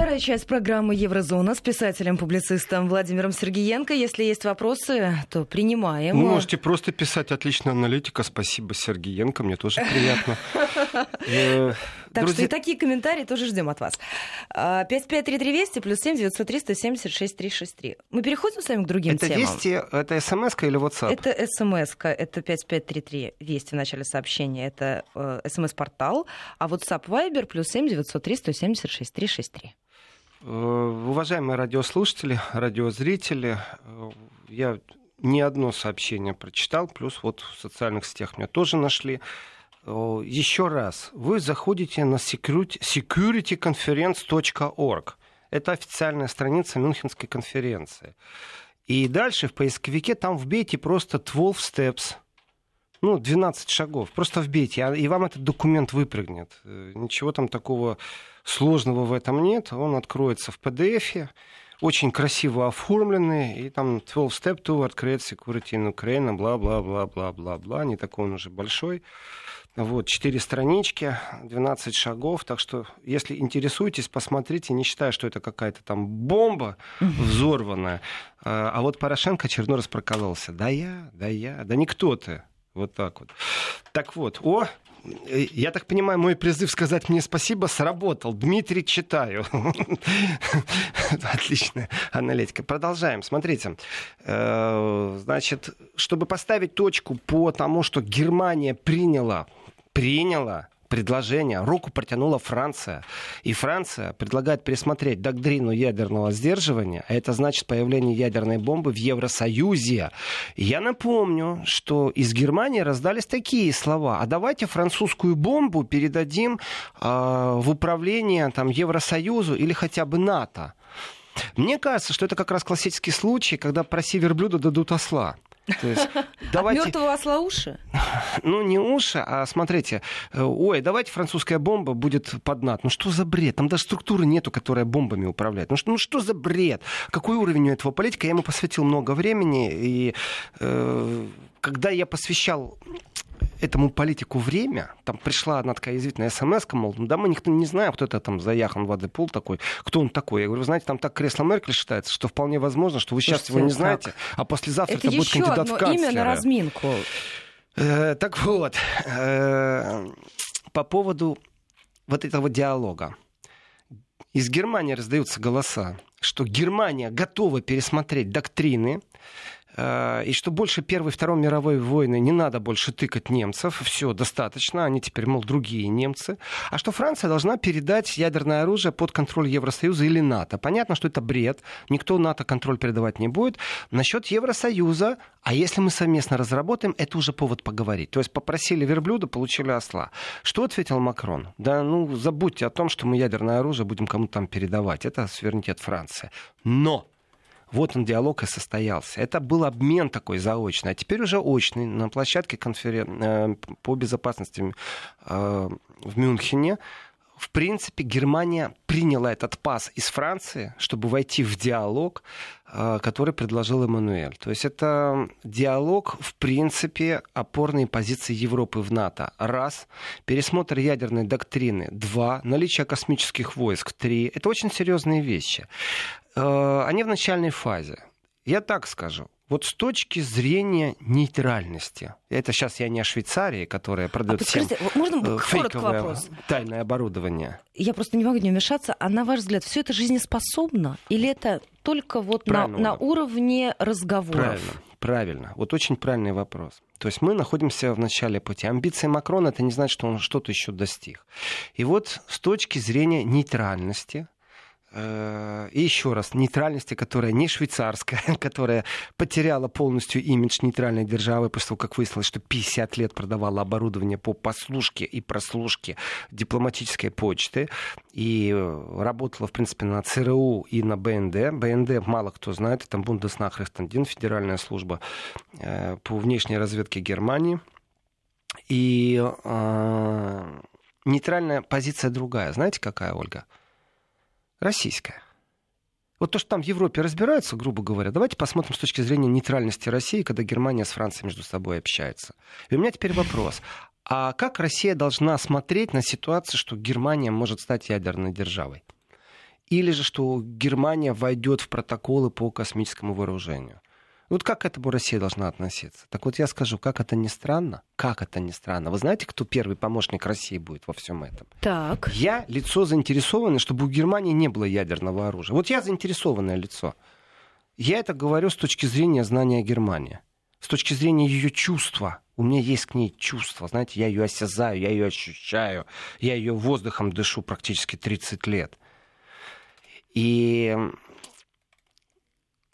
Вторая часть программы «Еврозона» с писателем-публицистом Владимиром Сергеенко. Если есть вопросы, то принимаем. Вы можете просто писать «Отличная аналитика». Спасибо, Сергеенко. Мне тоже приятно. Э, так что и такие комментарии тоже ждем от вас. 553320 плюс 7 903 176 363. Мы переходим с вами к другим это темам. Вести, это смс или WhatsApp? Это смс это 5533 Вести в начале сообщения. Это э, смс-портал. А WhatsApp Viber плюс 7 903 176 363. Уважаемые радиослушатели, радиозрители, э, я не одно сообщение прочитал, плюс вот в социальных сетях меня тоже нашли. Э, Еще раз, вы заходите на securityconference.org. Это официальная страница Мюнхенской конференции. И дальше в поисковике там вбейте просто 12 steps – ну, 12 шагов. Просто вбейте, а, и вам этот документ выпрыгнет. Э, ничего там такого сложного в этом нет. Он откроется в PDF, очень красиво оформленный, и там 12 Step Toward Create Security in Ukraine, бла-бла-бла-бла-бла-бла. Не такой он уже большой. Вот, четыре странички, 12 шагов. Так что, если интересуетесь, посмотрите, не считая, что это какая-то там бомба взорванная. А, а вот Порошенко черно раз прокололся. Да я, да я, да никто ты. Вот так вот. Так вот, о, я так понимаю, мой призыв сказать мне спасибо сработал. Дмитрий, читаю. Отличная аналитика. Продолжаем. Смотрите. Э, значит, чтобы поставить точку по тому, что Германия приняла, приняла предложение. Руку протянула Франция. И Франция предлагает пересмотреть доктрину ядерного сдерживания. А это значит появление ядерной бомбы в Евросоюзе. Я напомню, что из Германии раздались такие слова. А давайте французскую бомбу передадим э, в управление там, Евросоюзу или хотя бы НАТО. Мне кажется, что это как раз классический случай, когда проси верблюда дадут осла. То есть, давайте... От мертвого осла уши? Ну, не уши, а смотрите, э, ой, давайте французская бомба будет под НАТО. Ну что за бред? Там даже структуры нету, которая бомбами управляет. Ну что, ну что за бред? Какой уровень у этого политика? Я ему посвятил много времени, и э, когда я посвящал этому политику время, там пришла одна такая язвительная смс, мол, да мы никто не знаем, кто это там за Яхан Вадепул такой, кто он такой. Я говорю, знаете, там так кресло Меркель считается, что вполне возможно, что вы сейчас его не знаете, а послезавтра это, это будет кандидат в канцлеры. имя на разминку. Э, так вот, э, по поводу вот этого диалога. Из Германии раздаются голоса, что Германия готова пересмотреть доктрины, и что больше Первой и Второй мировой войны не надо больше тыкать немцев, все, достаточно, они теперь, мол, другие немцы, а что Франция должна передать ядерное оружие под контроль Евросоюза или НАТО. Понятно, что это бред, никто НАТО контроль передавать не будет. Насчет Евросоюза, а если мы совместно разработаем, это уже повод поговорить. То есть попросили верблюда, получили осла. Что ответил Макрон? Да ну, забудьте о том, что мы ядерное оружие будем кому-то там передавать. Это суверенитет Франции. Но вот он диалог и состоялся. Это был обмен такой заочный, а теперь уже очный на площадке конферен... Э, по безопасности э, в Мюнхене. В принципе, Германия приняла этот пас из Франции, чтобы войти в диалог, э, который предложил Эммануэль. То есть это диалог, в принципе, опорные позиции Европы в НАТО. Раз. Пересмотр ядерной доктрины. Два. Наличие космических войск. Три. Это очень серьезные вещи. Э, они в начальной фазе. Я так скажу. Вот с точки зрения нейтральности, это сейчас я не о Швейцарии, которая продает а всем можно фейковое вопрос? тайное оборудование. Я просто не могу не вмешаться. А на ваш взгляд, все это жизнеспособно? Или это только вот на, на уровне разговоров? Правильно, правильно. Вот очень правильный вопрос. То есть мы находимся в начале пути. Амбиции Макрона это не значит, что он что-то еще достиг. И вот с точки зрения нейтральности, Э, и еще раз, нейтральности, которая не швейцарская, которая потеряла полностью имидж нейтральной державы после того, как выяснилось, что 50 лет продавала оборудование по послушке и прослушке дипломатической почты и работала, в принципе, на ЦРУ и на БНД. БНД мало кто знает, это Бундеснахрихтендин, федеральная служба э, по внешней разведке Германии. И э, нейтральная позиция другая. Знаете, какая, Ольга? Российская. Вот то, что там в Европе разбираются, грубо говоря, давайте посмотрим с точки зрения нейтральности России, когда Германия с Францией между собой общаются. И у меня теперь вопрос. А как Россия должна смотреть на ситуацию, что Германия может стать ядерной державой? или же что Германия войдет в протоколы по космическому вооружению. Вот как к этому Россия должна относиться? Так вот я скажу, как это не странно, как это не странно. Вы знаете, кто первый помощник России будет во всем этом? Так. Я лицо заинтересованное, чтобы у Германии не было ядерного оружия. Вот я заинтересованное лицо. Я это говорю с точки зрения знания Германии, с точки зрения ее чувства. У меня есть к ней чувство, знаете, я ее осязаю, я ее ощущаю, я ее воздухом дышу практически 30 лет. И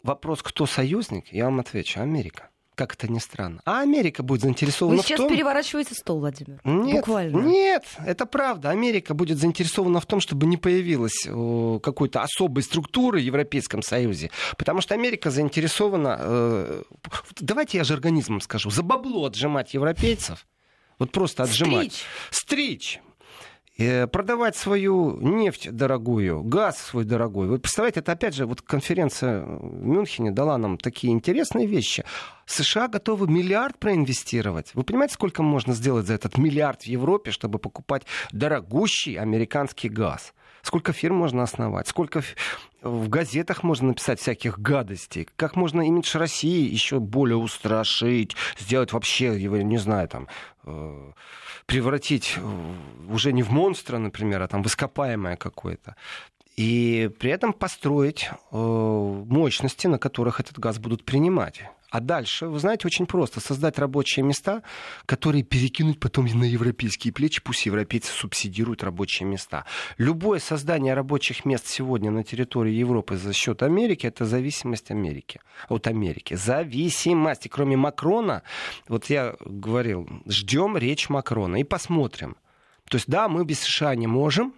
вопрос, кто союзник, я вам отвечу, Америка. Как это ни странно. А Америка будет заинтересована Вы сейчас в том... переворачиваете стол, Владимир. Нет, Буквально. Нет, это правда. Америка будет заинтересована в том, чтобы не появилось э, какой-то особой структуры в Европейском Союзе. Потому что Америка заинтересована... Э, давайте я же организмом скажу. За бабло отжимать европейцев. Вот просто отжимать. Стричь. Стричь. Э, продавать свою нефть дорогую, газ свой дорогой. Вы представляете, это опять же вот конференция в Мюнхене дала нам такие интересные вещи. США готовы миллиард проинвестировать. Вы понимаете, сколько можно сделать за этот миллиард в Европе, чтобы покупать дорогущий американский газ? Сколько фирм можно основать? Сколько в газетах можно написать всяких гадостей? Как можно имидж России еще более устрашить? Сделать вообще, его, не знаю, там э, превратить уже не в монстра, например, а там в ископаемое какое-то. И при этом построить э, мощности, на которых этот газ будут принимать. А дальше, вы знаете, очень просто. Создать рабочие места, которые перекинуть потом на европейские плечи. Пусть европейцы субсидируют рабочие места. Любое создание рабочих мест сегодня на территории Европы за счет Америки, это зависимость Америки. От Америки. Зависимость. И кроме Макрона, вот я говорил, ждем речь Макрона и посмотрим. То есть, да, мы без США не можем,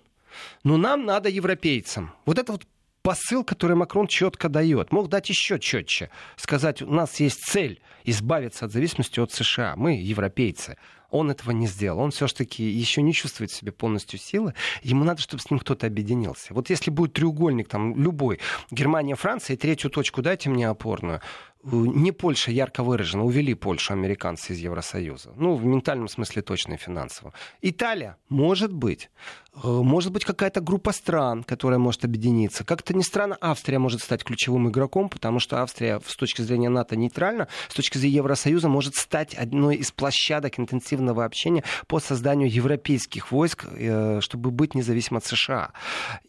но нам надо европейцам. Вот это вот посыл, который Макрон четко дает. Мог дать еще четче. Сказать, у нас есть цель избавиться от зависимости от США. Мы европейцы. Он этого не сделал. Он все-таки еще не чувствует в себе полностью силы. Ему надо, чтобы с ним кто-то объединился. Вот если будет треугольник там любой, Германия, Франция, и третью точку дайте мне опорную, не Польша ярко выражена, увели Польшу американцы из Евросоюза. Ну, в ментальном смысле точно и финансово. Италия, может быть. Э, может быть, какая-то группа стран, которая может объединиться. Как-то не странно, Австрия может стать ключевым игроком, потому что Австрия с точки зрения НАТО нейтральна, с точки зрения Евросоюза может стать одной из площадок интенсивного общения по созданию европейских войск, э, чтобы быть независимым от США.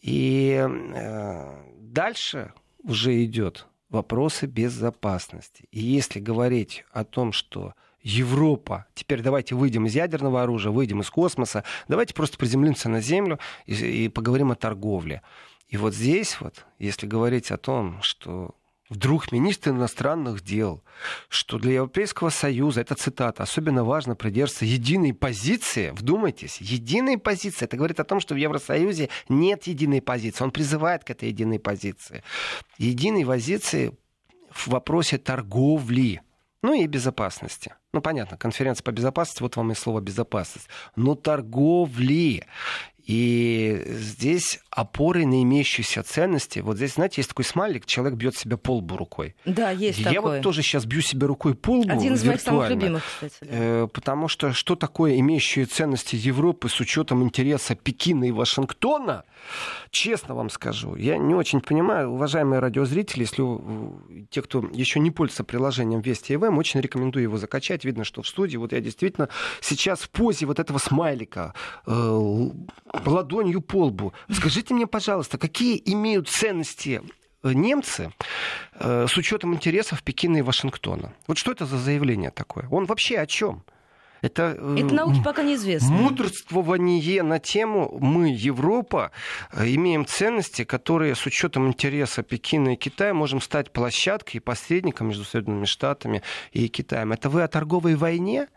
И э, дальше уже идет вопросы безопасности. И если говорить о том, что Европа, теперь давайте выйдем из ядерного оружия, выйдем из космоса, давайте просто приземлимся на Землю и, и поговорим о торговле. И вот здесь вот, если говорить о том, что вдруг министр иностранных дел, что для Европейского Союза, это цитата, особенно важно придерживаться единой позиции, вдумайтесь, единой позиции, это говорит о том, что в Евросоюзе нет единой позиции, он призывает к этой единой позиции. Единой позиции в вопросе торговли, ну и безопасности. Ну, понятно, конференция по безопасности, вот вам и слово безопасность. Но торговли. И здесь опоры на имеющиеся ценности. Вот здесь, знаете, есть такой смайлик, человек бьет себя по лбу рукой. Да, есть Я такое. вот тоже сейчас бью себя рукой по лбу Один из моих самых любимых, кстати. да. Э, Потому что что такое имеющие ценности Европы с учетом интереса Пекина и Вашингтона, честно вам скажу, я не очень понимаю, уважаемые радиозрители, если те, кто еще не пользуется приложением Вести ФМ, очень рекомендую его закачать. Видно, что в студии вот я действительно сейчас в позе вот этого смайлика э, ладонью по лбу. Скажите мне, пожалуйста, какие имеют ценности э, немцы э, с учетом интересов Пекина и Вашингтона? Вот что это за заявление такое? Он вообще о чем? Это, э, Это науке пока неизвестно. мудрствование на тему «мы, Европа, э, имеем ценности, которые с учетом интереса Пекина и Китая можем стать площадкой и посредником между Соединенными Штатами и Китаем». Это вы о торговой войне?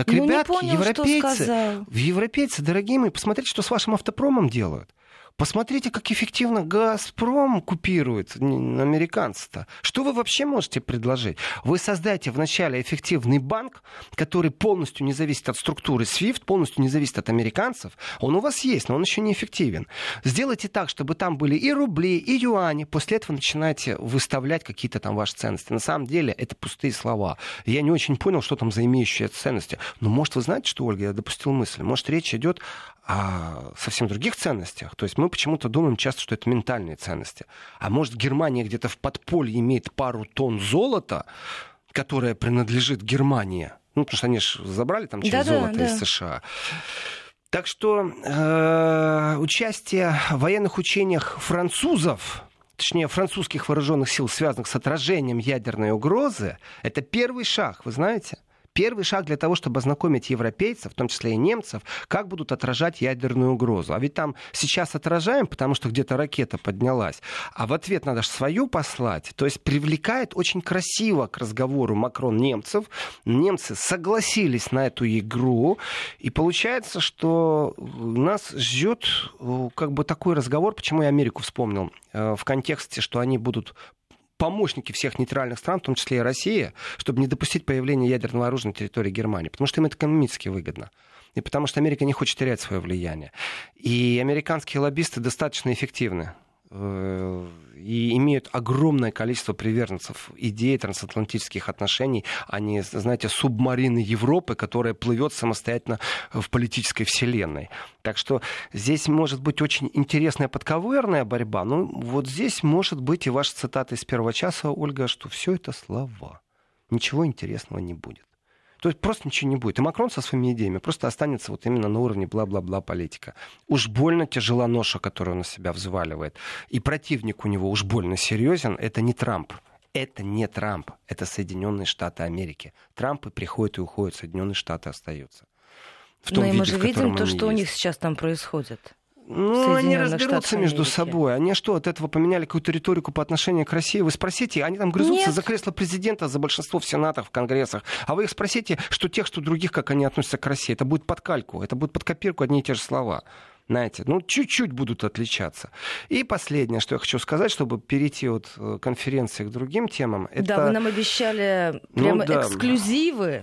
Так, Ну, ребятки, понял, что европейцы, европейцы, дорогие мои, посмотрите, что с вашим автопромом делают. Посмотрите, как эффективно «Газпром» купирует американцы-то. Что вы вообще можете предложить? Вы создайте вначале эффективный банк, который полностью не зависит от структуры SWIFT, полностью не зависит от американцев. Он у вас есть, но он еще не эффективен. Сделайте так, чтобы там были и рубли, и юани. После этого начинайте выставлять какие-то там ваши ценности. На самом деле это пустые слова. Я не очень понял, что там за имеющие ценности. Но может вы знаете, что, Ольга, я допустил мысль. Может речь идет о совсем других ценностях. То есть мы почему-то думаем часто, что это ментальные ценности. А может, Германия где-то в подполье имеет пару тонн золота, которое принадлежит Германии. Ну, потому что они же забрали там часть да, золота да, из да. США. Так что э, участие в военных учениях французов точнее, французских вооруженных сил, связанных с отражением ядерной угрозы, это первый шаг, вы знаете? Первый шаг для того, чтобы ознакомить европейцев, в том числе и немцев, как будут отражать ядерную угрозу. А ведь там сейчас отражаем, потому что где-то ракета поднялась, а в ответ надо же свою послать. То есть привлекает очень красиво к разговору Макрон немцев. Немцы согласились на эту игру, и получается, что нас ждет э, как бы такой разговор, почему я Америку вспомнил, э, в контексте, что они будут помощники всех нейтральных стран, в том числе и Россия, чтобы не допустить появления ядерного оружия на территории Германии, потому что им это экономически выгодно. И потому что Америка не хочет терять свое влияние. И американские лоббисты достаточно эффективны. Э, и имеют огромное количество приверженцев идеи трансатлантических отношений, а не, знаете, субмарины Европы, которая плывет самостоятельно в политической вселенной. Так что здесь может быть очень интересная подковерная борьба. Ну, вот здесь может быть и ваша цитата из первого часа, Ольга, что все это слова. Ничего интересного не будет. То есть просто ничего не будет. И Макрон со своими идеями просто останется вот именно на уровне бла-бла-бла политика. Уж больно тяжела ноша, которую он на себя взваливает. И противник у него уж больно серьезен. Это не Трамп. Это не Трамп. Это Соединенные Штаты Америки. Трампы приходят и уходят, Соединенные Штаты остаются. В том Но виде, мы же видим то, что есть. у них сейчас там происходит. Ну, они разберутся между собой. Они что, от этого поменяли какую-то риторику по отношению к России? Вы спросите, они там грызутся Нет. за кресло президента, за большинство в Сенатах, в Конгрессах. А вы их спросите, что тех, что других, как они относятся к России. Это будет под кальку, это будет под копирку одни и те же слова. Знаете, ну, чуть-чуть будут отличаться. И последнее, что я хочу сказать, чтобы перейти от э, конференции к другим темам. Это... Да, вы нам обещали ну прямо ну, да. эксклюзивы.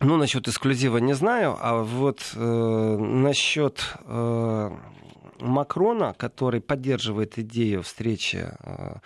Ну, насчет эксклюзива не знаю, а вот э, насчет э, Макрона, который поддерживает идею встречи э,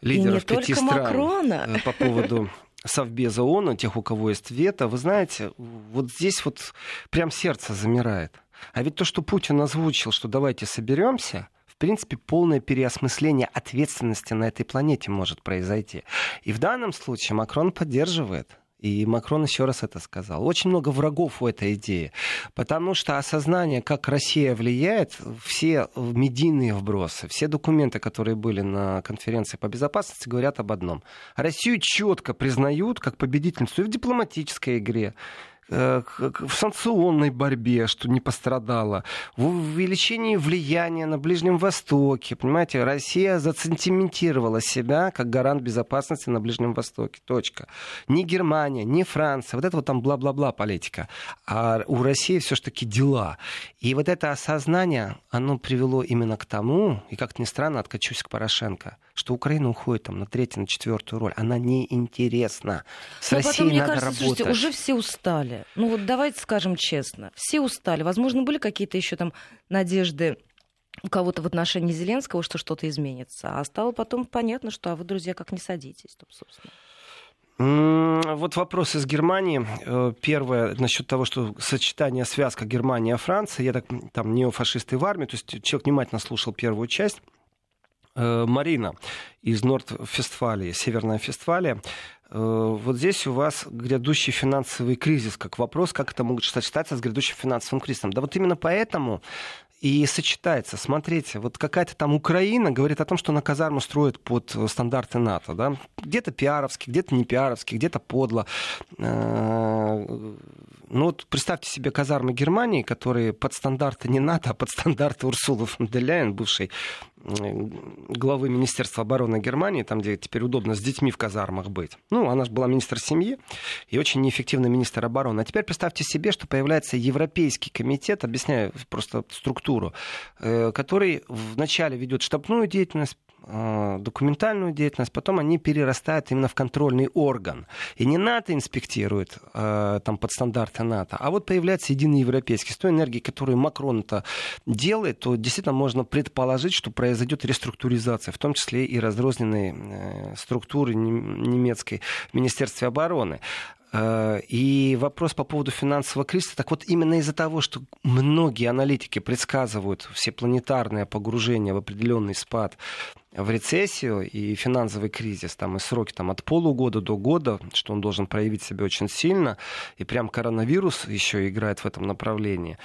лидеров пяти стран Макрона. Э, по поводу Совбеза ООН, тех, у кого есть вето, вы знаете, вот здесь вот прям сердце замирает. А ведь то, что Путин озвучил, что давайте соберемся, в принципе, полное переосмысление ответственности на этой планете может произойти. И в данном случае Макрон поддерживает и Макрон еще раз это сказал. Очень много врагов у этой идеи. Потому что осознание, как Россия влияет, все медийные вбросы, все документы, которые были на конференции по безопасности, говорят об одном. Россию четко признают как победительницу и в дипломатической игре, в санкционной борьбе, что не пострадала, в увеличении влияния на Ближнем Востоке. Понимаете, Россия зацентиментировала себя как гарант безопасности на Ближнем Востоке. Точка. Ни Германия, ни Франция. Вот это вот там бла-бла-бла политика. А у России все-таки дела. И вот это осознание, оно привело именно к тому, и как ни странно, откачусь к Порошенко, что Украина уходит там на третью, на четвертую роль. Она неинтересна. С Но Россией потом, мне надо кажется, работать. Слушайте, уже все устали. Ну вот давайте скажем честно. Все устали. Возможно, были какие-то еще там надежды у кого-то в отношении Зеленского, что что-то изменится. А стало потом понятно, что а вы, друзья, как не садитесь, то, собственно. Вот вопрос из Германии. Э, первое, насчет того, что сочетание, связка Германия-Франция. Я так, там, неофашисты в армии, то есть человек внимательно слушал первую часть. Э, Марина из Норд-Фестфалии, Северная Фестфалия. Э, вот здесь у вас грядущий финансовый кризис, как вопрос, как это может сочетаться с грядущим финансовым кризисом. Да вот именно поэтому и сочетается. Смотрите, вот какая-то там Украина говорит о том, что на казарму строят под стандарты НАТО. Да? Где-то пиаровски, где-то не пиаровски, где-то подло. Э, ну вот представьте себе казармы Германии, которые под стандарты не НАТО, а под стандарты Урсулы фон де Ляйен, бывшей главы Министерства обороны Германии, там, где теперь удобно с детьми в казармах быть. Ну, она же была министр семьи и очень неэффективный министр обороны. А теперь представьте себе, что появляется Европейский комитет, объясняю просто структуру, э, который вначале ведет штабную деятельность, документальную деятельность, потом они перерастают именно в контрольный орган. И не НАТО инспектирует э, там под стандарты НАТО, а вот появляется единый европейский. С той энергией, которую Макрон это делает, то действительно можно предположить, что произойдет реструктуризация, в том числе и разрозненной э, структуры немецкой в Министерстве обороны. Э, и вопрос по поводу финансового кризиса. Так вот, именно из-за того, что многие аналитики предсказывают всепланетарное погружение в определенный спад в рецессию и финансовый кризис, там и сроки там, от полугода до года, что он должен проявить себя очень сильно, и прям коронавирус еще играет в этом направлении,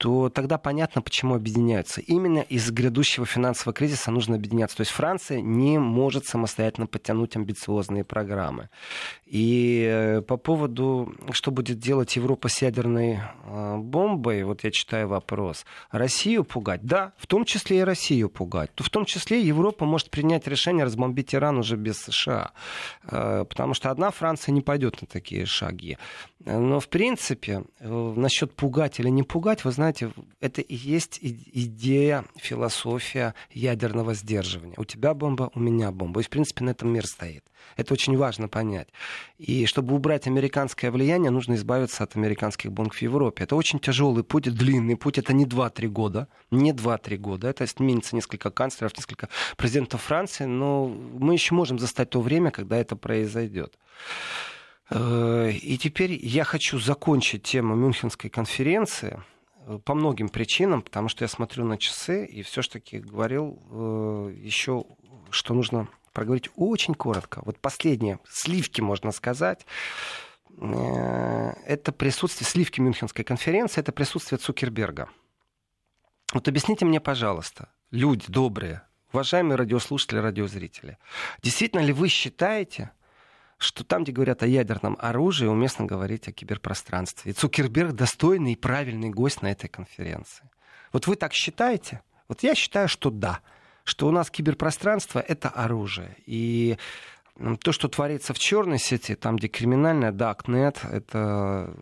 то тогда понятно, почему объединяются. Именно из грядущего финансового кризиса нужно объединяться. То есть Франция не может самостоятельно подтянуть амбициозные программы. И э, по поводу, что будет делать Европа с ядерной э, бомбой, вот я читаю вопрос. Россию пугать? Да, в том числе и Россию пугать. В том числе Европа может принять решение разбомбить Иран уже без США. Э, потому что одна Франция не пойдет на такие шаги. Но, в принципе, насчет пугать или не пугать, вы знаете, это и есть идея, философия ядерного сдерживания. У тебя бомба, у меня бомба. И, в принципе, на этом мир стоит. Это очень важно понять. И чтобы убрать американское влияние, нужно избавиться от американских бомб в Европе. Это очень тяжелый путь, длинный путь. Это не 2-3 года. Не 2-3 года. Это сменится несколько канцлеров, несколько президентов Франции. Но мы еще можем застать то время, когда это произойдет. Э, и теперь я хочу закончить тему Мюнхенской конференции по многим причинам, потому что я смотрю на часы и все-таки говорил э, еще, что нужно проговорить очень коротко. Вот последнее, сливки, можно сказать. Э, это присутствие, сливки Мюнхенской конференции, это присутствие Цукерберга. Вот объясните мне, пожалуйста, люди добрые, уважаемые радиослушатели, радиозрители, действительно ли вы считаете, что там, где говорят о ядерном оружии, уместно говорить о киберпространстве. И Цукерберг достойный и правильный гость на этой конференции. Вот вы так считаете? Вот я считаю, что да что у нас киберпространство — это оружие. И то, что творится в черной сети, там, где криминальная, Darknet, это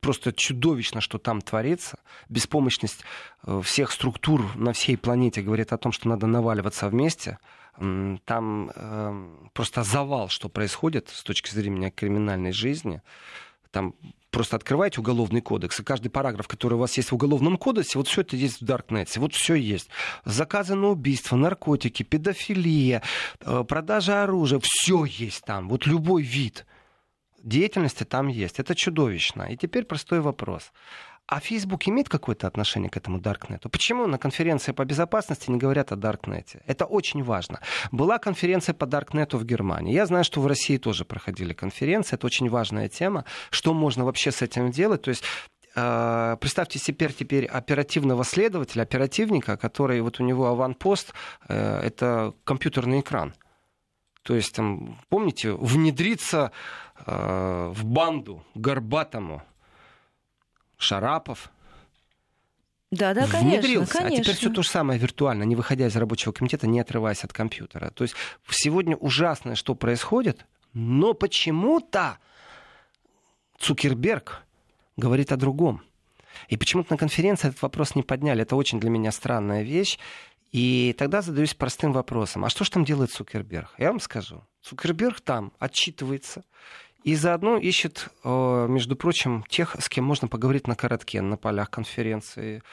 просто чудовищно, что там творится. Беспомощность э, всех структур на всей планете говорит о том, что надо наваливаться вместе. Там э, просто завал, что происходит с точки зрения криминальной жизни. Там просто открываете уголовный кодекс, и каждый параграф, который у вас есть в уголовном кодексе, вот все это есть в Даркнете, вот все есть. Заказы на убийство, наркотики, педофилия, э, продажа оружия, все есть там, вот любой вид деятельности там есть. Это чудовищно. И теперь простой вопрос. А Facebook имеет какое-то отношение к этому Даркнету? Почему на конференции по безопасности не говорят о Даркнете? Это очень важно. Была конференция по Даркнету в Германии. Я знаю, что в России тоже проходили конференции. Это очень важная тема. Что можно вообще с этим делать? То есть э, Представьте себе теперь оперативного следователя, оперативника, который вот у него аванпост, э, это компьютерный экран. То есть, там, помните, внедриться э, в банду горбатому, Шарапов. Да, да, внедрился. конечно, конечно. А теперь все то же самое виртуально, не выходя из рабочего комитета, не отрываясь от компьютера. То есть сегодня ужасное, что происходит, но почему-то Цукерберг говорит о другом. И почему-то на конференции этот вопрос не подняли. Это очень для меня странная вещь. И тогда задаюсь простым вопросом. А что же там делает Цукерберг? Я вам скажу. Цукерберг там отчитывается и заодно ищет, э, между прочим, тех, с кем можно поговорить на коротке, на полях конференции.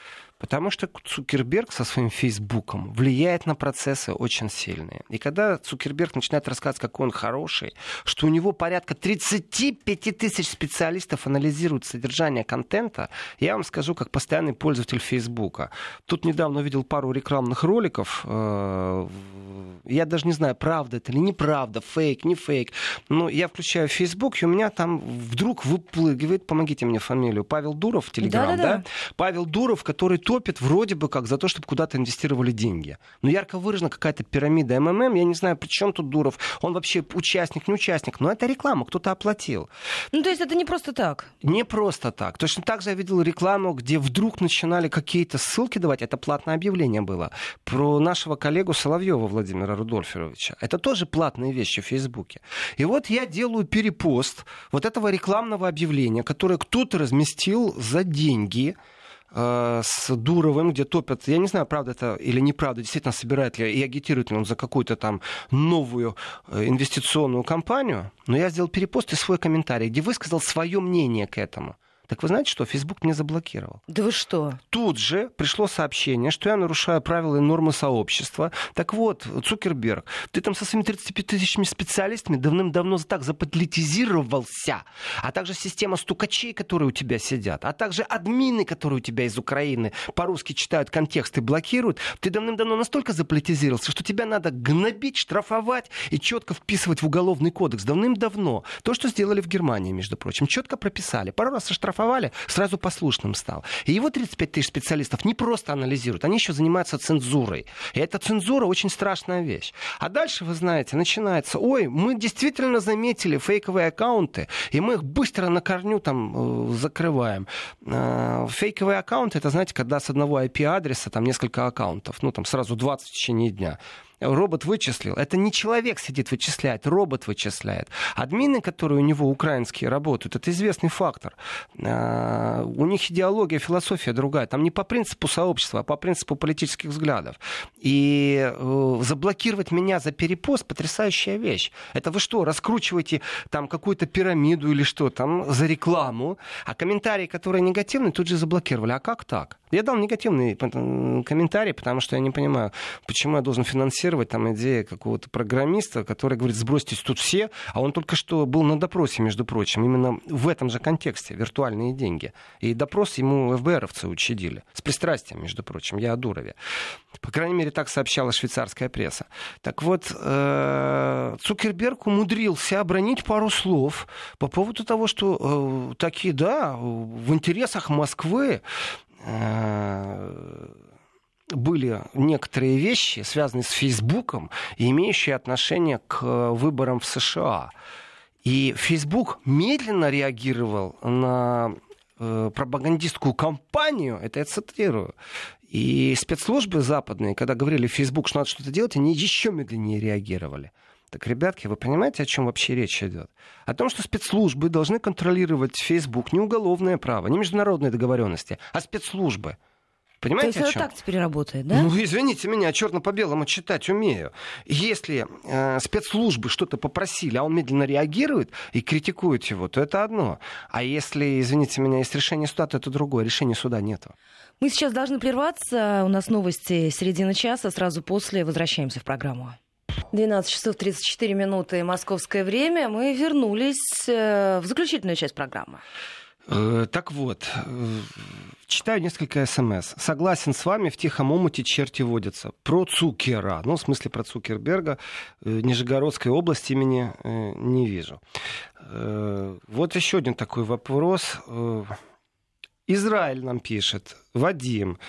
Потому что Цукерберг со своим Фейсбуком влияет на процессы очень сильные. И когда Цукерберг начинает рассказывать, какой он хороший, что у него порядка 35 тысяч специалистов анализируют содержание контента, я вам скажу, как постоянный пользователь Фейсбука. Тут недавно увидел пару рекламных роликов. Э, я даже не знаю, правда это или неправда, фейк, не фейк. Но я включаю Фейсбук, и у меня там вдруг выплыгивает, помогите мне фамилию, Павел Дуров, Телеграм, да? Павел Дуров, который топит вроде бы как за то, чтобы куда-то инвестировали деньги. Но ярко выражена какая-то пирамида МММ, я не знаю, при чем тут Дуров, он вообще участник, не участник, но это реклама, кто-то оплатил. Ну, то есть это не просто так? Не просто так. Точно так же я видел рекламу, где вдруг начинали какие-то ссылки давать, это платное объявление было, про нашего коллегу Соловьева Владимира Рудольфовича. Это тоже платные вещи в Фейсбуке. И вот я делаю перепост вот этого рекламного объявления, которое кто-то разместил за деньги, с Дуровым, где топят, я не знаю, правда это или неправда, действительно собирает ли и агитирует ли он за какую-то там новую э, инвестиционную кампанию, но я сделал перепост и свой комментарий, где высказал свое мнение к этому. Так вы знаете что? Фейсбук меня заблокировал. Да вы что? Тут же пришло сообщение, что я нарушаю правила и нормы сообщества. Так вот, Цукерберг, ты там со своими 35 тысячами специалистами давным-давно так заполитизировался, а также система стукачей, которые у тебя сидят, а также админы, которые у тебя из Украины по-русски читают контексты, блокируют. Ты давным-давно настолько заполитизировался, что тебя надо гнобить, штрафовать и четко вписывать в уголовный кодекс. Давным-давно. То, что сделали в Германии, между прочим, четко прописали. Пару раз оштрафовали, сразу послушным стал. И его 35 тысяч специалистов не просто анализируют, они еще занимаются цензурой. И эта цензура очень страшная вещь. А дальше, вы знаете, начинается, ой, мы действительно заметили фейковые аккаунты, и мы их быстро на корню там э, закрываем. Э, фейковые аккаунты, это, знаете, когда с одного IP-адреса там несколько аккаунтов, ну там сразу 20 в течение дня робот вычислил. Это не человек сидит вычисляет, робот вычисляет. Админы, которые у него украинские работают, это известный фактор. А, у них идеология, философия другая. Там не по принципу сообщества, а по принципу политических взглядов. И э, заблокировать меня за перепост потрясающая вещь. Это вы что, раскручиваете там какую-то пирамиду или что там за рекламу, а комментарии, которые негативные, тут же заблокировали. А как так? Я дал негативный комментарий, потому что я не понимаю, почему я должен финансировать там идею какого-то программиста, который говорит, сбросьтесь тут все, а он только что был на допросе, между прочим, именно в этом же контексте, виртуальные деньги. И допрос ему ФБРовцы учредили. С пристрастием, между прочим, я о Дурове. По крайней мере, так сообщала швейцарская пресса. Так вот, э, Цукерберг умудрился обронить пару слов по поводу того, что э, такие, да, в интересах Москвы Э, были некоторые вещи, связанные с Фейсбуком имеющие отношение к выборам в США. И Фейсбук медленно реагировал на э, пропагандистскую кампанию, это я цитирую, и спецслужбы западные, когда говорили Facebook, что надо что-то делать, они еще медленнее реагировали. Так, ребятки, вы понимаете, о чем вообще речь идет? О том, что спецслужбы должны контролировать Facebook не уголовное право, не международные договоренности, а спецслужбы. Понимаете, То есть это так теперь работает, да? Ну, извините меня, черно по белому читать умею. Если э, спецслужбы что-то попросили, а он медленно реагирует и критикует его, то это одно. А если, извините меня, есть решение суда, то это другое. Решения суда нету. Мы сейчас должны прерваться. У нас новости середины часа. Сразу после возвращаемся в программу. 12 часов 34 минуты московское время. Мы вернулись э, в заключительную часть программы. Э, так вот, э, читаю несколько смс. Согласен с вами, в тихом омуте черти водятся. Про Цукера, ну, в смысле про Цукерберга, Нижегородской области имени не вижу. Вот еще один такой вопрос. Израиль нам пишет. Вадим,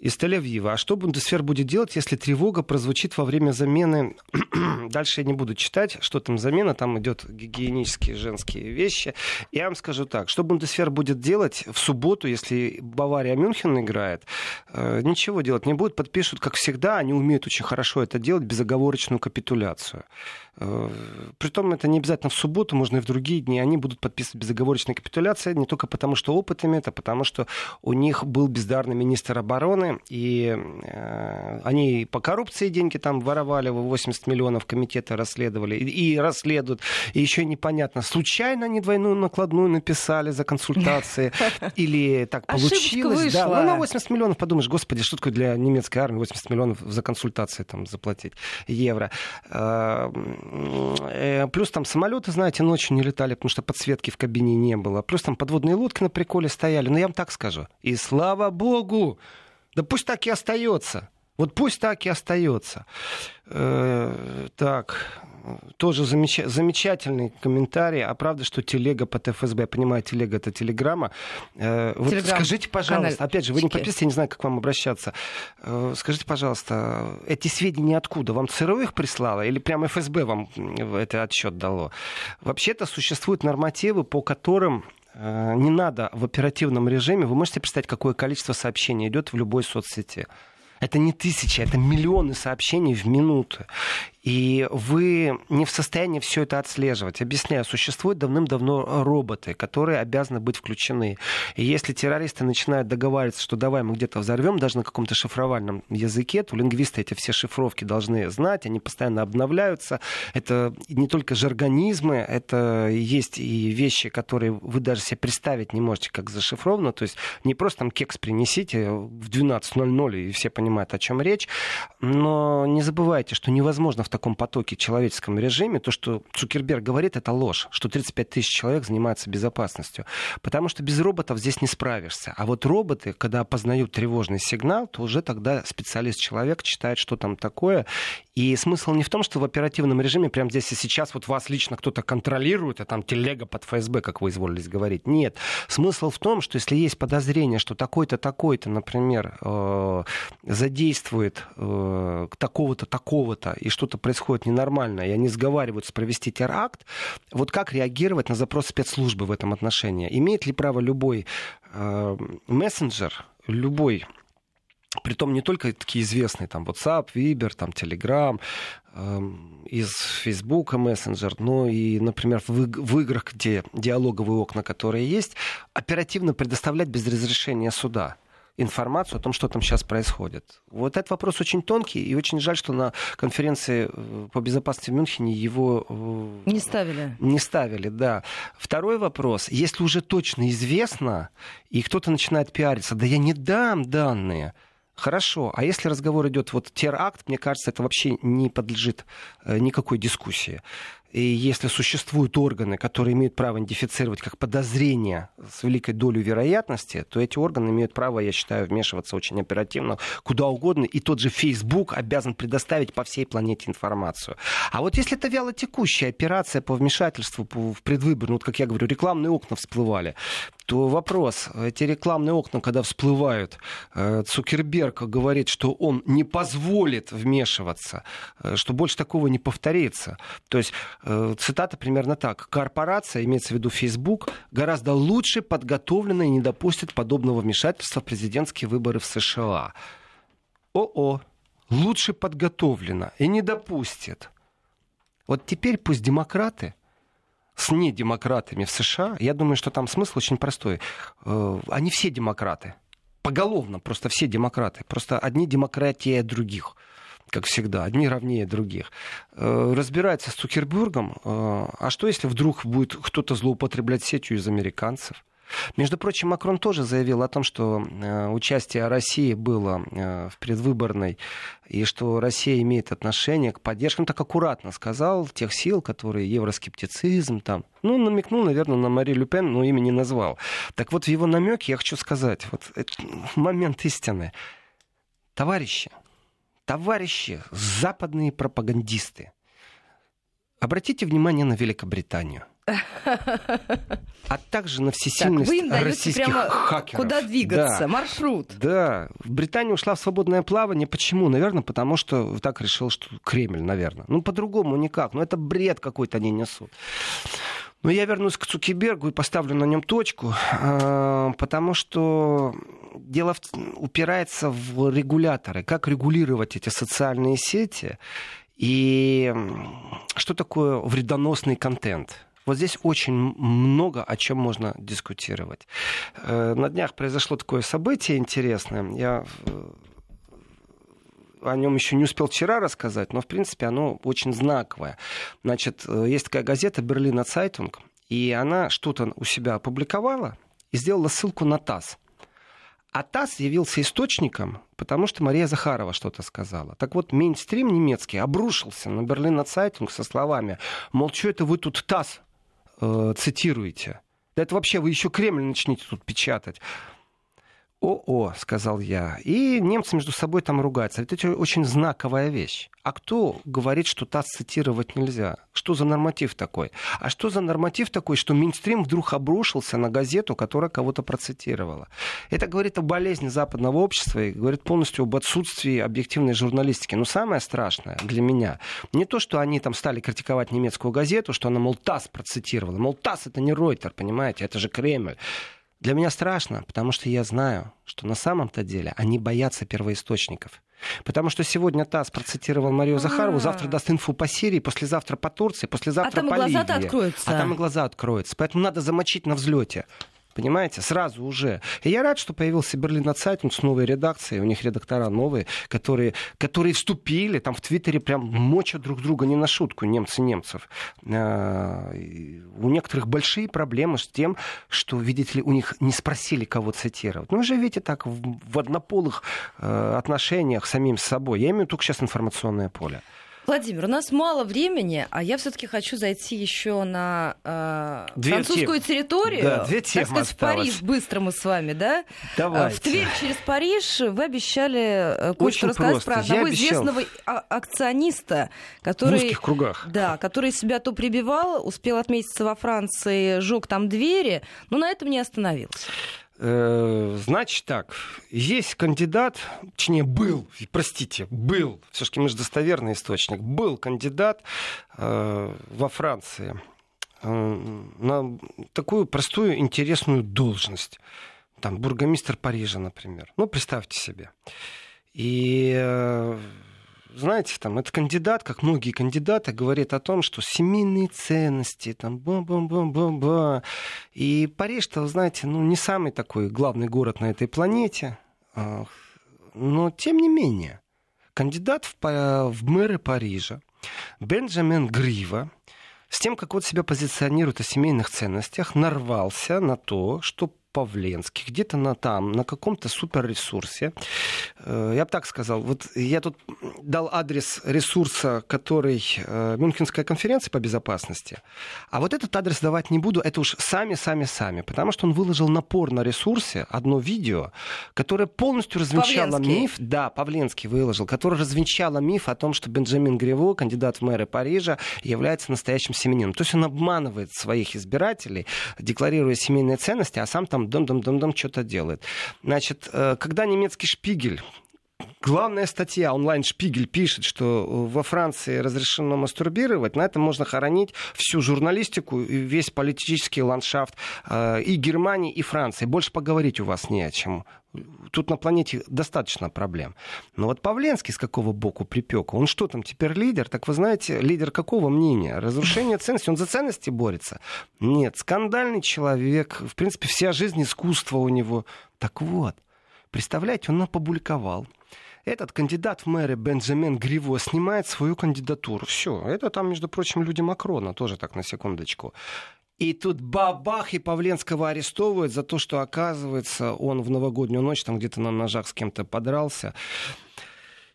из Тель-Авива. А что Бундесвер будет делать, если тревога прозвучит во время замены? Дальше я не буду читать, что там замена, там идет гигиенические женские вещи. Я вам скажу так, что Бундесвер будет делать в субботу, если Бавария Мюнхен играет? Э, ничего делать не будет, подпишут, как всегда, они умеют очень хорошо это делать, безоговорочную капитуляцию. Э, притом это не обязательно в субботу, можно и в другие дни. Они будут подписывать безоговорочные капитуляции не только потому, что опыт имеют, а потому что у них был бездарный министр обороны, и э, они по коррупции деньги там воровали, 80 миллионов комитета расследовали и, и расследуют. И еще непонятно, случайно они двойную накладную написали за консультации или так получилось. Да, ну на 80 миллионов подумаешь, господи, что такое для немецкой армии 80 миллионов за консультации там заплатить евро. Э, плюс там самолеты, знаете, ночью не летали, потому что подсветки в кабине не было. Плюс там подводные лодки на приколе стояли. Но я вам так скажу. И слава богу, да пусть так и остается. Вот пусть так и остается. Э, так, тоже замеч... замечательный комментарий. А правда, что телега по ТФСБ, я понимаю, телега это телеграмма. Э, вот Телеграм. скажите, пожалуйста, опять же, вы не подписываете, я не знаю, как вам обращаться. Э, скажите, пожалуйста, эти сведения откуда? Вам ЦРУ их прислало или прямо ФСБ вам это отчет дало? Вообще-то существуют нормативы, по которым э, не надо в оперативном режиме. Вы можете представить, какое количество сообщений идет в любой соцсети? Это не тысячи, это миллионы сообщений в минуту. И вы не в состоянии все это отслеживать. Объясняю, существуют давным-давно роботы, которые обязаны быть включены. И если террористы начинают договариваться, что давай мы где-то взорвем, даже на каком-то шифровальном языке, то лингвисты эти все шифровки должны знать, они постоянно обновляются. Это не только жаргонизмы, это есть и вещи, которые вы даже себе представить не можете, как зашифровано. То есть не просто там кекс принесите в 12.00, и все понимают, о чем речь. Но не забывайте, что невозможно в таком потоке человеческом режиме, то, что Цукерберг говорит, это ложь, что 35 тысяч человек занимаются безопасностью. Потому что без роботов здесь не справишься. А вот роботы, когда опознают тревожный сигнал, то уже тогда специалист-человек читает, что там такое. И смысл не в том, что в оперативном режиме прямо здесь и сейчас вот вас лично кто-то контролирует, а там телега под ФСБ, как вы изволились говорить. Нет. Смысл в том, что если есть подозрение, что такой-то, такой-то, например, э, задействует э, такого-то, такого-то, и что-то происходит ненормально, и они сговариваются провести теракт, вот как реагировать на запрос спецслужбы в этом отношении? Имеет ли право любой э, мессенджер, любой Притом не только такие известные, там, WhatsApp, Viber, там, Telegram, э, из Facebook мессенджер, но и, например, в, в играх, где диалоговые окна, которые есть, оперативно предоставлять без разрешения суда информацию о том, что там сейчас происходит. Вот этот вопрос очень тонкий, и очень жаль, что на конференции э, по безопасности в Мюнхене его... Э, не ставили. Не ставили, да. Второй вопрос. Если уже точно известно, и кто-то начинает пиариться, да я не дам данные, Хорошо, а если разговор идет вот теракт, мне кажется, это вообще не подлежит э, никакой дискуссии. И если существуют органы, которые имеют право идентифицировать как подозрение с великой долей вероятности, то эти органы имеют право, я считаю, вмешиваться очень оперативно, куда угодно. И тот же Facebook обязан предоставить по всей планете информацию. А вот если это вялотекущая операция по вмешательству в предвыборную, вот как я говорю, рекламные окна всплывали, то вопрос, эти рекламные окна, когда всплывают, э, Цукерберг говорит, что он не позволит вмешиваться, э, что больше такого не повторится. То есть Э, цитата примерно так. Корпорация, имеется в виду Facebook, гораздо лучше подготовлена и не допустит подобного вмешательства в президентские выборы в США. О-о, лучше подготовлена и не допустит. Вот теперь пусть демократы с недемократами в США, я думаю, что там смысл очень простой. Э, они все демократы. Поголовно просто все демократы. Просто одни демократия других как всегда, одни равнее других, э, разбирается с Цукербергом, э, а что если вдруг будет кто-то злоупотреблять сетью из американцев? Между прочим, Макрон тоже заявил о том, что э, участие России было в предвыборной, и что Россия имеет отношение к поддержке, он так аккуратно сказал, тех сил, которые евроскептицизм там. Ну, намекнул, наверное, на Мари Люпен, но имя не назвал. Так вот, в его намеке я хочу сказать, вот момент истины. Товарищи, товарищи, западные пропагандисты, обратите внимание на Великобританию. А также на всесильность так, вы российских прямо хакеров. Куда двигаться, да. маршрут. Да, Британия ушла в свободное плавание. Почему? Наверное, потому что так решил, что Кремль, наверное. Ну, по-другому никак. Ну, это бред какой-то они несут. Но я вернусь к Цукербергу и поставлю на нем точку, а, потому что дело упирается в регуляторы. Как регулировать эти социальные сети и что такое вредоносный контент? Вот здесь очень много о чем можно дискутировать. Э, на днях произошло такое событие интересное. Я э, о нем еще не успел вчера рассказать, но, в принципе, оно очень знаковое. Значит, э, есть такая газета «Берлинер Цайтунг», и она что-то у себя опубликовала и сделала ссылку на ТАСС. А ТАСС явился источником, потому что Мария Захарова что-то сказала. Так вот, мейнстрим немецкий обрушился на Берлинер Цайтунг со словами, мол, что это вы тут ТАСС э, цитируете? Да это вообще вы еще Кремль начните тут печатать. ОО, сказал я. И немцы между собой там ругаются. Это очень знаковая вещь. А кто говорит, что ТАСС цитировать нельзя? Что за норматив такой? А что за норматив такой, что Минстрим вдруг обрушился на газету, которая кого-то процитировала? Это говорит о болезни западного общества и говорит полностью об отсутствии объективной журналистики. Но самое страшное для меня не то, что они там стали критиковать немецкую газету, что она, мол, ТАСС процитировала. Мол, ТАСС это не Ройтер, понимаете, это же Кремль. Для меня страшно, потому что я знаю, что на самом-то деле они боятся первоисточников. Потому что сегодня ТАСС процитировал Марию Захарову, А. завтра даст инфу по Сирии, послезавтра по Турции, послезавтра А там и по глаза-то Ливии. откроются. А там и глаза откроются. Поэтому надо замочить на взлете. Понимаете, сразу уже. И я рад, что появился Берлин Цайтинг с новой редакцией. У них редактора новые, которые, которые вступили, там в Твиттере прям мочат друг друга не на шутку, немцы немцев. А, У некоторых большие проблемы с тем, что, видите ли, у них не спросили, кого цитировать. Ну, вы живете так в, в однополых э, отношениях с самим собой. Я имею только сейчас информационное поле. Владимир, у нас мало времени, а я все-таки хочу зайти еще на э, Две французскую темы. территорию. Да, две так темы сказать, в осталось. Париж быстро мы с вами, да? Давайте. Э, В Тверь через Париж вы обещали э, кое-что рассказать просто. про Я одного обещал. известного а- акциониста, В который... узких кругах. Да, который себя то прибивал, успел отметиться во Франции, жег там двери, но на этом не остановился. Э, Значит так, есть кандидат, точнее был, простите, был, все-таки мы же достоверный источник, был кандидат э, во Франции э, на такую простую интересную должность. Там бургомистр Парижа, например. Ну, представьте себе. И знаете, там, этот кандидат, как многие кандидаты, говорит о том, что семейные ценности, там, ба-ба-ба-ба-ба. И Париж-то, знаете, ну, не самый такой главный город на этой планете. А, Но, тем не менее, кандидат в, в мэры Парижа Бенджамин Грива с тем, как вот себя позиционирует о семейных ценностях, нарвался на то, что Павленский, где-то на там, на каком-то суперресурсе. Э, Я бы так сказал, вот я тут дал адрес ресурса, который э, Мюнхенская конференция по безопасности, а вот этот адрес давать не буду, это уж сами-сами-сами, потому что он выложил напор на ресурсе одно видео, которое полностью развенчало Павленский. миф, да, Павленский выложил, который развенчало миф о том, что Бенджамин Гриво, кандидат в мэры Парижа, является настоящим семенином. То есть он обманывает своих избирателей, декларируя семейные ценности, а сам там дом-дом-дом-дом что-то делает. Значит, э, когда немецкий шпигель Главная статья онлайн Шпигель пишет, что во Франции разрешено мастурбировать. На этом можно хоронить всю журналистику и весь политический ландшафт э, и Германии, и Франции. Больше поговорить у вас не о чем. Тут на планете достаточно проблем. Но вот Павленский с какого боку припек? Он что там, теперь лидер? Так вы знаете, лидер какого мнения? Разрушение ценностей? Он за ценности борется? Нет, скандальный человек. В принципе, вся жизнь искусства у него. Так вот, представляете, он опубликовал этот кандидат в мэры Бенджамин Гриво снимает свою кандидатуру. Все, это там, между прочим, люди Макрона, тоже так на секундочку. И тут бабах, и Павленского арестовывают за то, что, оказывается, он в новогоднюю ночь там где-то на ножах с кем-то подрался.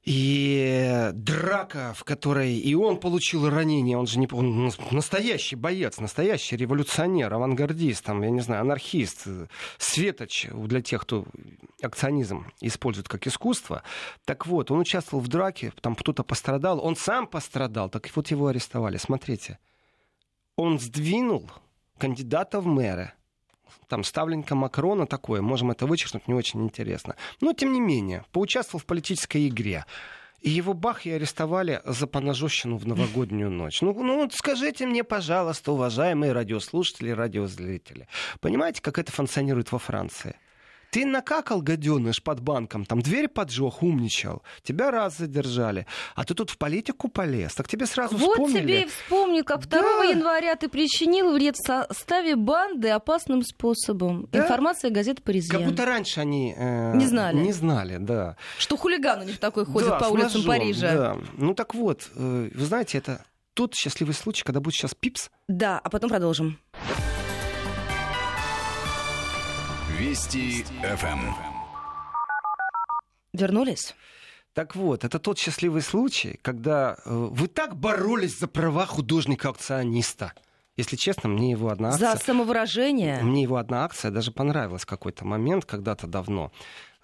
И драка, в которой и он получил ранение, он же не он настоящий боец, настоящий революционер, авангардист, там, я не знаю, анархист, светоч для тех, кто акционизм использует как искусство. Так вот, он участвовал в драке, там кто-то пострадал, он сам пострадал, так вот его арестовали. Смотрите, он сдвинул кандидата в мэры. Там ставленька Макрона такое, можем это вычеркнуть, не очень интересно. Но, тем не менее, поучаствовал в политической игре. И его бах и арестовали за поножовщину в новогоднюю ночь. Ну, ну вот скажите мне, пожалуйста, уважаемые радиослушатели радиозрители, понимаете, как это функционирует во Франции? Ты накакал, гаденыш, под банком, там дверь поджег, умничал. Тебя раз задержали. А ты тут в политику полез. Так тебе сразу Вот вспомнили. тебе и вспомнил, как 2 Да. января ты причинил вред в составе банды опасным способом. Да. Информация газеты Как «Паризьен». будто раньше они... э, Не знали. Не знали, да. Что хулиган у них такой ходит Да, по улицам ножом, Парижа. да. Ну так вот, э, вы знаете, это тот счастливый случай, когда будет сейчас пипс. Да, а потом продолжим. Вести ФМ. Вернулись? Так вот, это тот счастливый случай, когда э, вы так боролись за права художника-акциониста. Если честно, мне его одна акция... За самовыражение. Мне его одна акция даже понравилась в какой-то момент, когда-то давно.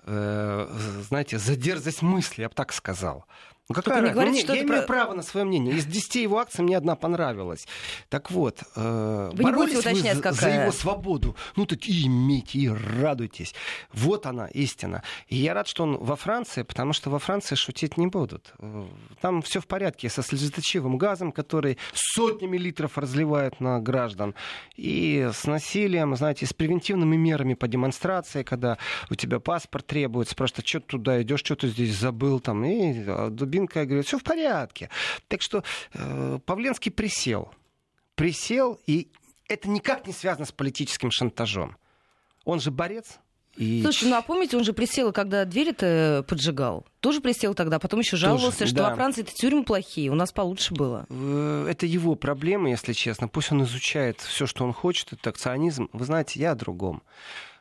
Э, знаете, за дерзость мысли, я бы так сказал. Ну, какая Только не говорите, Ну, что я имею про- право на свое мнение. Из 10 его акций мне одна понравилась. Так вот, э, Вы не будете уточнять, вы за, за какая? его свободу. Ну так и имейте, и радуйтесь. Вот она, истина. И я рад, что он во Франции, потому что во Франции шутить не будут. Э, Там все в порядке со слезоточивым газом, который сотнями литров разливают на граждан. И с насилием, знаете, с превентивными мерами по демонстрации, когда у тебя паспорт требуется, просто что ты туда идешь, что ты здесь забыл, там, и а, дубинка говорит, все в порядке. Так что э, Павленский присел. Присел, и это никак не связано с политическим шантажом. Он же борец. И... Слушай, ну а помните, он же присел, когда двери-то поджигал. Тоже присел тогда, потом еще жаловался, что да. во Франции это тюрьмы плохие, у нас получше было. Э, Это его проблема, если честно. Пусть он изучает все, что он хочет, это акционизм. Вы знаете, я о другом.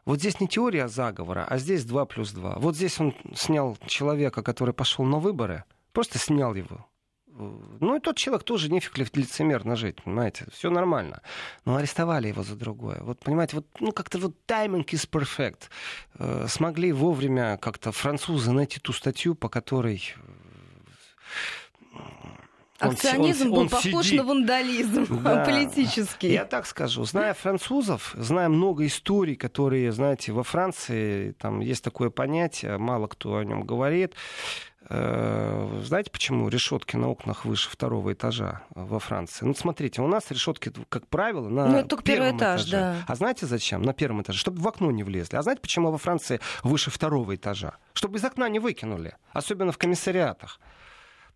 Вот здесь не теория заговора, а здесь 2 плюс 2. Вот здесь он снял человека, который пошел на выборы, просто снял его. Ну и тот человек тоже нефиг ли лицемерно жить, понимаете, все нормально. Но арестовали его за другое. Вот понимаете, вот ну как-то вот тайминг is perfect. Э, Смогли вовремя как-то французы найти ту статью, по которой э, он си- он Акционизм си- был он похож сидит. на вандализм Да. политический. Я так скажу, зная французов, зная много историй, которые, знаете, во Франции там есть такое понятие, мало кто о нем говорит. Э, Знаете, почему решетки на окнах выше второго этажа во Франции? Ну, смотрите, у нас решетки, как правило, на Ну, это только первый первом этаж, этаже. да. А знаете зачем? На первом этаже, чтобы в окно не влезли. А знаете, почему во Франции выше второго этажа? Чтобы из окна не выкинули, особенно в комиссариатах.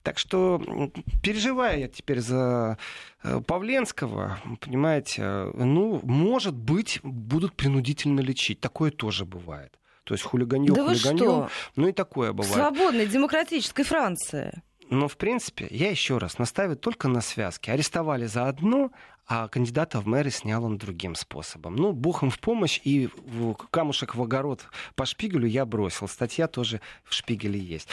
Так что м, переживаю я теперь за э, Павленского, понимаете, э, ну, может быть, будут принудительно лечить. Такое тоже бывает. То есть хулиганье Да хулиганьем, ну и такое В бывает. свободной демократической Франции. Но, в принципе, я еще раз настаиваю только на связке. Арестовали за одно, а кандидата в мэры снял он другим способом. Ну, бог им в помощь, и камушек в огород по шпигелю я бросил. Статья тоже в шпигеле есть.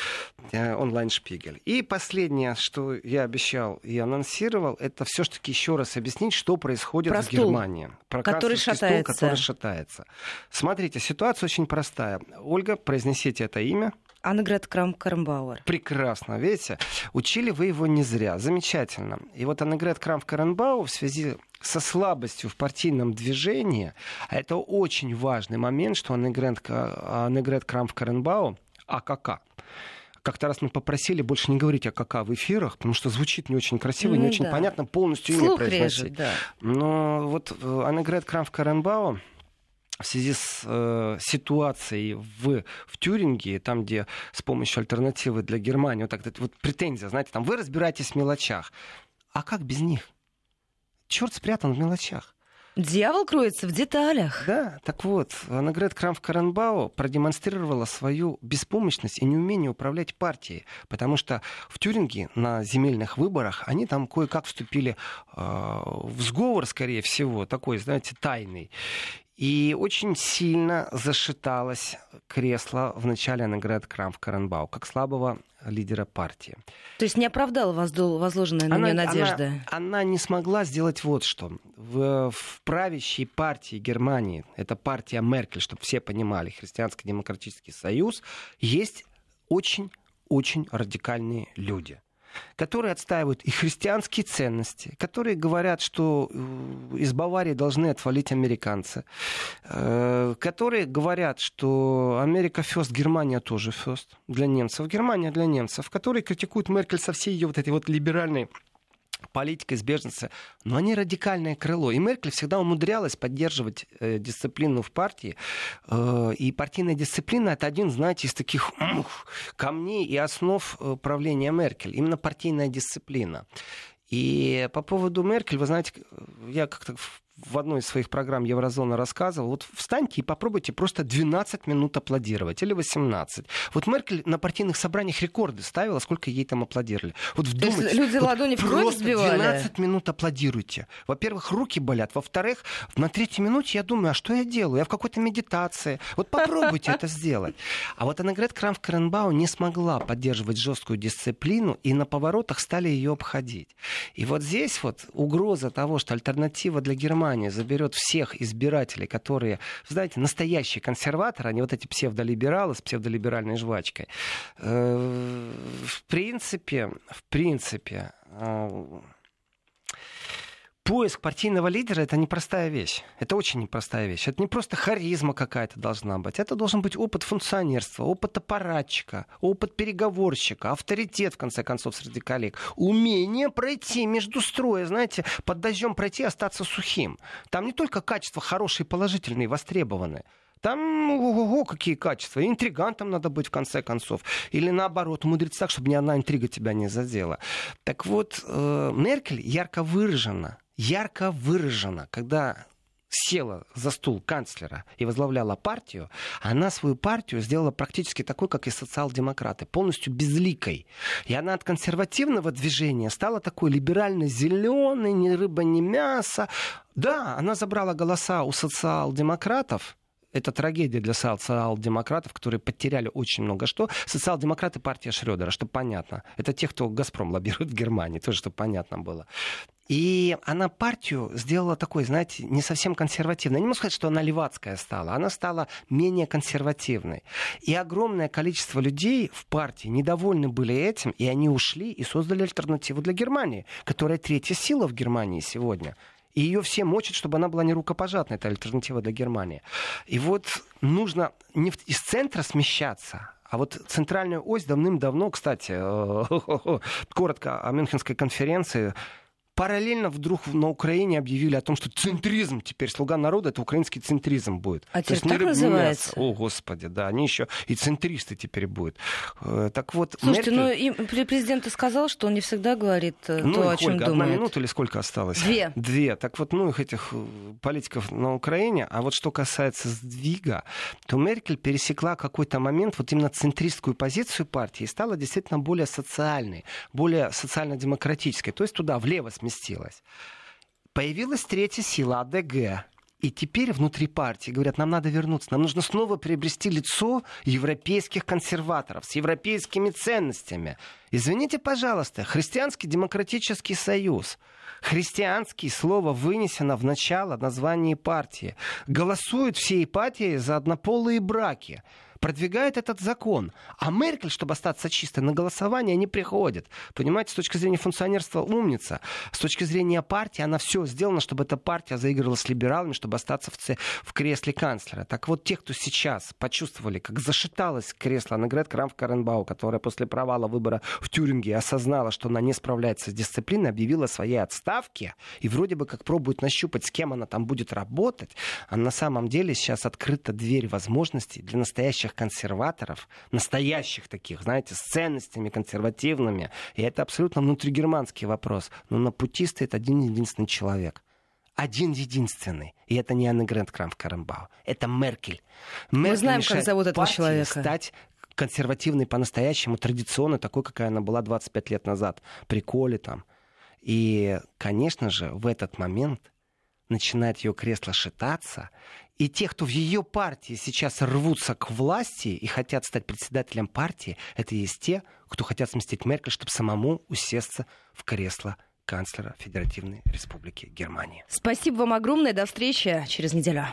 Э, Онлайн-шпигель. И последнее, что я обещал и анонсировал, это все-таки еще раз объяснить, что происходит Про в стул, Германии. Про который канцлерский стул, шатается. который шатается. Смотрите, ситуация очень простая. Ольга, произнесите это имя. Аннегрет Крам Карамбауэр. Прекрасно, видите? Учили вы его не зря. Замечательно. И вот Аннегрет Крамф-Каренбау в связи со слабостью в партийном движении, а это очень важный момент, что Аннегрет, Аннегрет Крамф-Каренбау, АКК, как-то раз мы попросили больше не говорить о КК в эфирах, потому что звучит не очень красиво, и не Ну очень да. понятно полностью имя произносить. режет, да. Но вот э, Аннегрет Крамф-Каренбау в связи с э, ситуацией в, в Тюрингии, там, где с помощью альтернативы для Германии, вот так вот, претензия, знаете, там вы разбираетесь в мелочах. А как без них? Черт спрятан в мелочах. Дьявол кроется в деталях. Да, так вот, Аннегрет Крамф-Каренбау продемонстрировала свою беспомощность и неумение управлять партией, потому что в Тюринге на земельных выборах они там кое-как вступили э, в сговор, скорее всего, такой, знаете, тайный. И очень сильно зашаталось кресло в начале Аннегрет Крамф-Каренбау, как слабого лидера партии. То есть не оправдала возложенная на нее надежда. Она, она не смогла сделать вот что. В, в правящей партии Германии, это партия Меркель, чтобы все понимали, Христианско-демократический союз, есть очень-очень радикальные люди которые отстаивают и христианские ценности, которые говорят, что э, из Баварии должны отвалить американцы, э, которые говорят, что Америка фест, Германия тоже фест для немцев, Германия для немцев, которые критикуют Меркель со всей ее вот этой вот либеральной политикой с беженцами, но они радикальное крыло. И Меркель всегда умудрялась поддерживать э, дисциплину в партии. Э, и партийная дисциплина это один, знаете, из таких ух, камней и основ э, правления Меркель. Именно партийная дисциплина. И по поводу Меркель, вы знаете, я как-то в одной из своих программ Еврозона рассказывал, вот встаньте и попробуйте просто 12 минут аплодировать, или 18. Вот Меркель на партийных собраниях рекорды ставила, сколько ей там аплодировали. Вот вдумайтесь, люди вот ладони в кровь просто сбивали? 12 минут аплодируйте. Во-первых, руки болят. Во-вторых, на третьей минуте я думаю, а что я делаю? Я в какой-то медитации. Вот попробуйте это сделать. А вот Аннегрет Крамф-Каренбау не смогла поддерживать жесткую дисциплину, и на поворотах стали ее обходить. И вот здесь вот угроза того, что альтернатива для Германии Германия заберет всех избирателей, которые, знаете, настоящие консерваторы, а не вот эти псевдолибералы с псевдолиберальной жвачкой, э, в принципе, в принципе, э, поиск партийного лидера это непростая вещь. Это очень непростая вещь. Это не просто харизма какая-то должна быть. Это должен быть опыт функционерства, опыт аппаратчика, опыт переговорщика, авторитет, в конце концов, среди коллег. Умение пройти между строя, знаете, под дождем пройти, остаться сухим. Там не только качества хорошие, положительные, востребованные. Там, ого, какие качества. Интригантом надо быть, в конце концов. Или наоборот, умудриться так, чтобы ни одна интрига тебя не задела. Так вот, э, Меркель ярко выражена ярко выражена, когда села за стул канцлера и возглавляла партию, она свою партию сделала практически такой, как и социал-демократы, полностью безликой. И она от консервативного движения стала такой либерально-зеленой, ни рыба, ни мясо. Да, она забрала голоса у социал-демократов, это трагедия для социал-демократов, которые потеряли очень много что. Социал-демократы партия Шредера, чтобы понятно. Это те, кто Газпром лоббирует в Германии, тоже чтобы понятно было. И она партию сделала такой, знаете, не совсем консервативной. Не могу сказать, что она левацкая стала. Она стала менее консервативной. И огромное количество людей в партии недовольны были этим, и они ушли и создали альтернативу для Германии, которая третья сила в Германии сегодня. И ее все мочат, чтобы она была не рукопожатной, это альтернатива для Германии. И вот нужно не из центра смещаться, а вот центральная ось давным-давно, кстати, коротко о Мюнхенской конференции, параллельно вдруг на Украине объявили о том, что центризм теперь, слуга народа, это украинский центризм будет. А теперь так называется? О, господи, да, они еще и центристы теперь будут. Э, так вот, Слушайте, Меркель... ну и президент сказал, что он не всегда говорит э, ну, то, о чем Ольга, думает. одна минута или сколько осталось? Две. Две. Так вот, ну их этих э, политиков на Украине, а вот что касается сдвига, то Меркель пересекла какой-то момент вот именно центристскую позицию партии и стала действительно более социальной, более социально-демократической, то есть туда, влево сместилась. Появилась третья сила АДГ, и теперь внутри партии говорят, нам надо вернуться, нам нужно снова приобрести лицо европейских консерваторов с европейскими ценностями. Извините, пожалуйста, христианский демократический союз. Христианский слово вынесено в начало названия партии. Голосуют всей партии за однополые браки продвигает этот закон. А Меркель, чтобы остаться чистой, на голосование не приходит. Понимаете, с точки зрения функционерства умница. С точки зрения партии она все сделана, чтобы эта партия заигрывала с либералами, чтобы остаться в, ц... в кресле канцлера. Так вот, те, кто сейчас почувствовали, как зашаталось кресло Аннегрет Крамф-Каренбау, которая после провала выбора в Тюринге осознала, что она не справляется с дисциплиной, объявила своей отставке и вроде бы как пробует нащупать, с кем она там будет работать, а на самом деле сейчас открыта дверь возможностей для настоящих настоящих консерваторов, настоящих таких, знаете, с ценностями консервативными. И это абсолютно внутригерманский вопрос. Но на пути стоит один единственный человек один единственный. И это не Анна Грэнд Крамф Карамбау. Это Меркель. Меркель Мы знаем, как зовут этого человека. стать консервативной по-настоящему, традиционно, такой, какая она была 25 лет назад. При Коле там. И, конечно же, в этот момент начинает ее кресло шататься, и те, кто в ее партии сейчас рвутся к власти и хотят стать председателем партии, это есть те, кто хотят сместить Меркель, чтобы самому усесться в кресло канцлера Федеративной Республики Германии. Спасибо вам огромное. До встречи через неделю.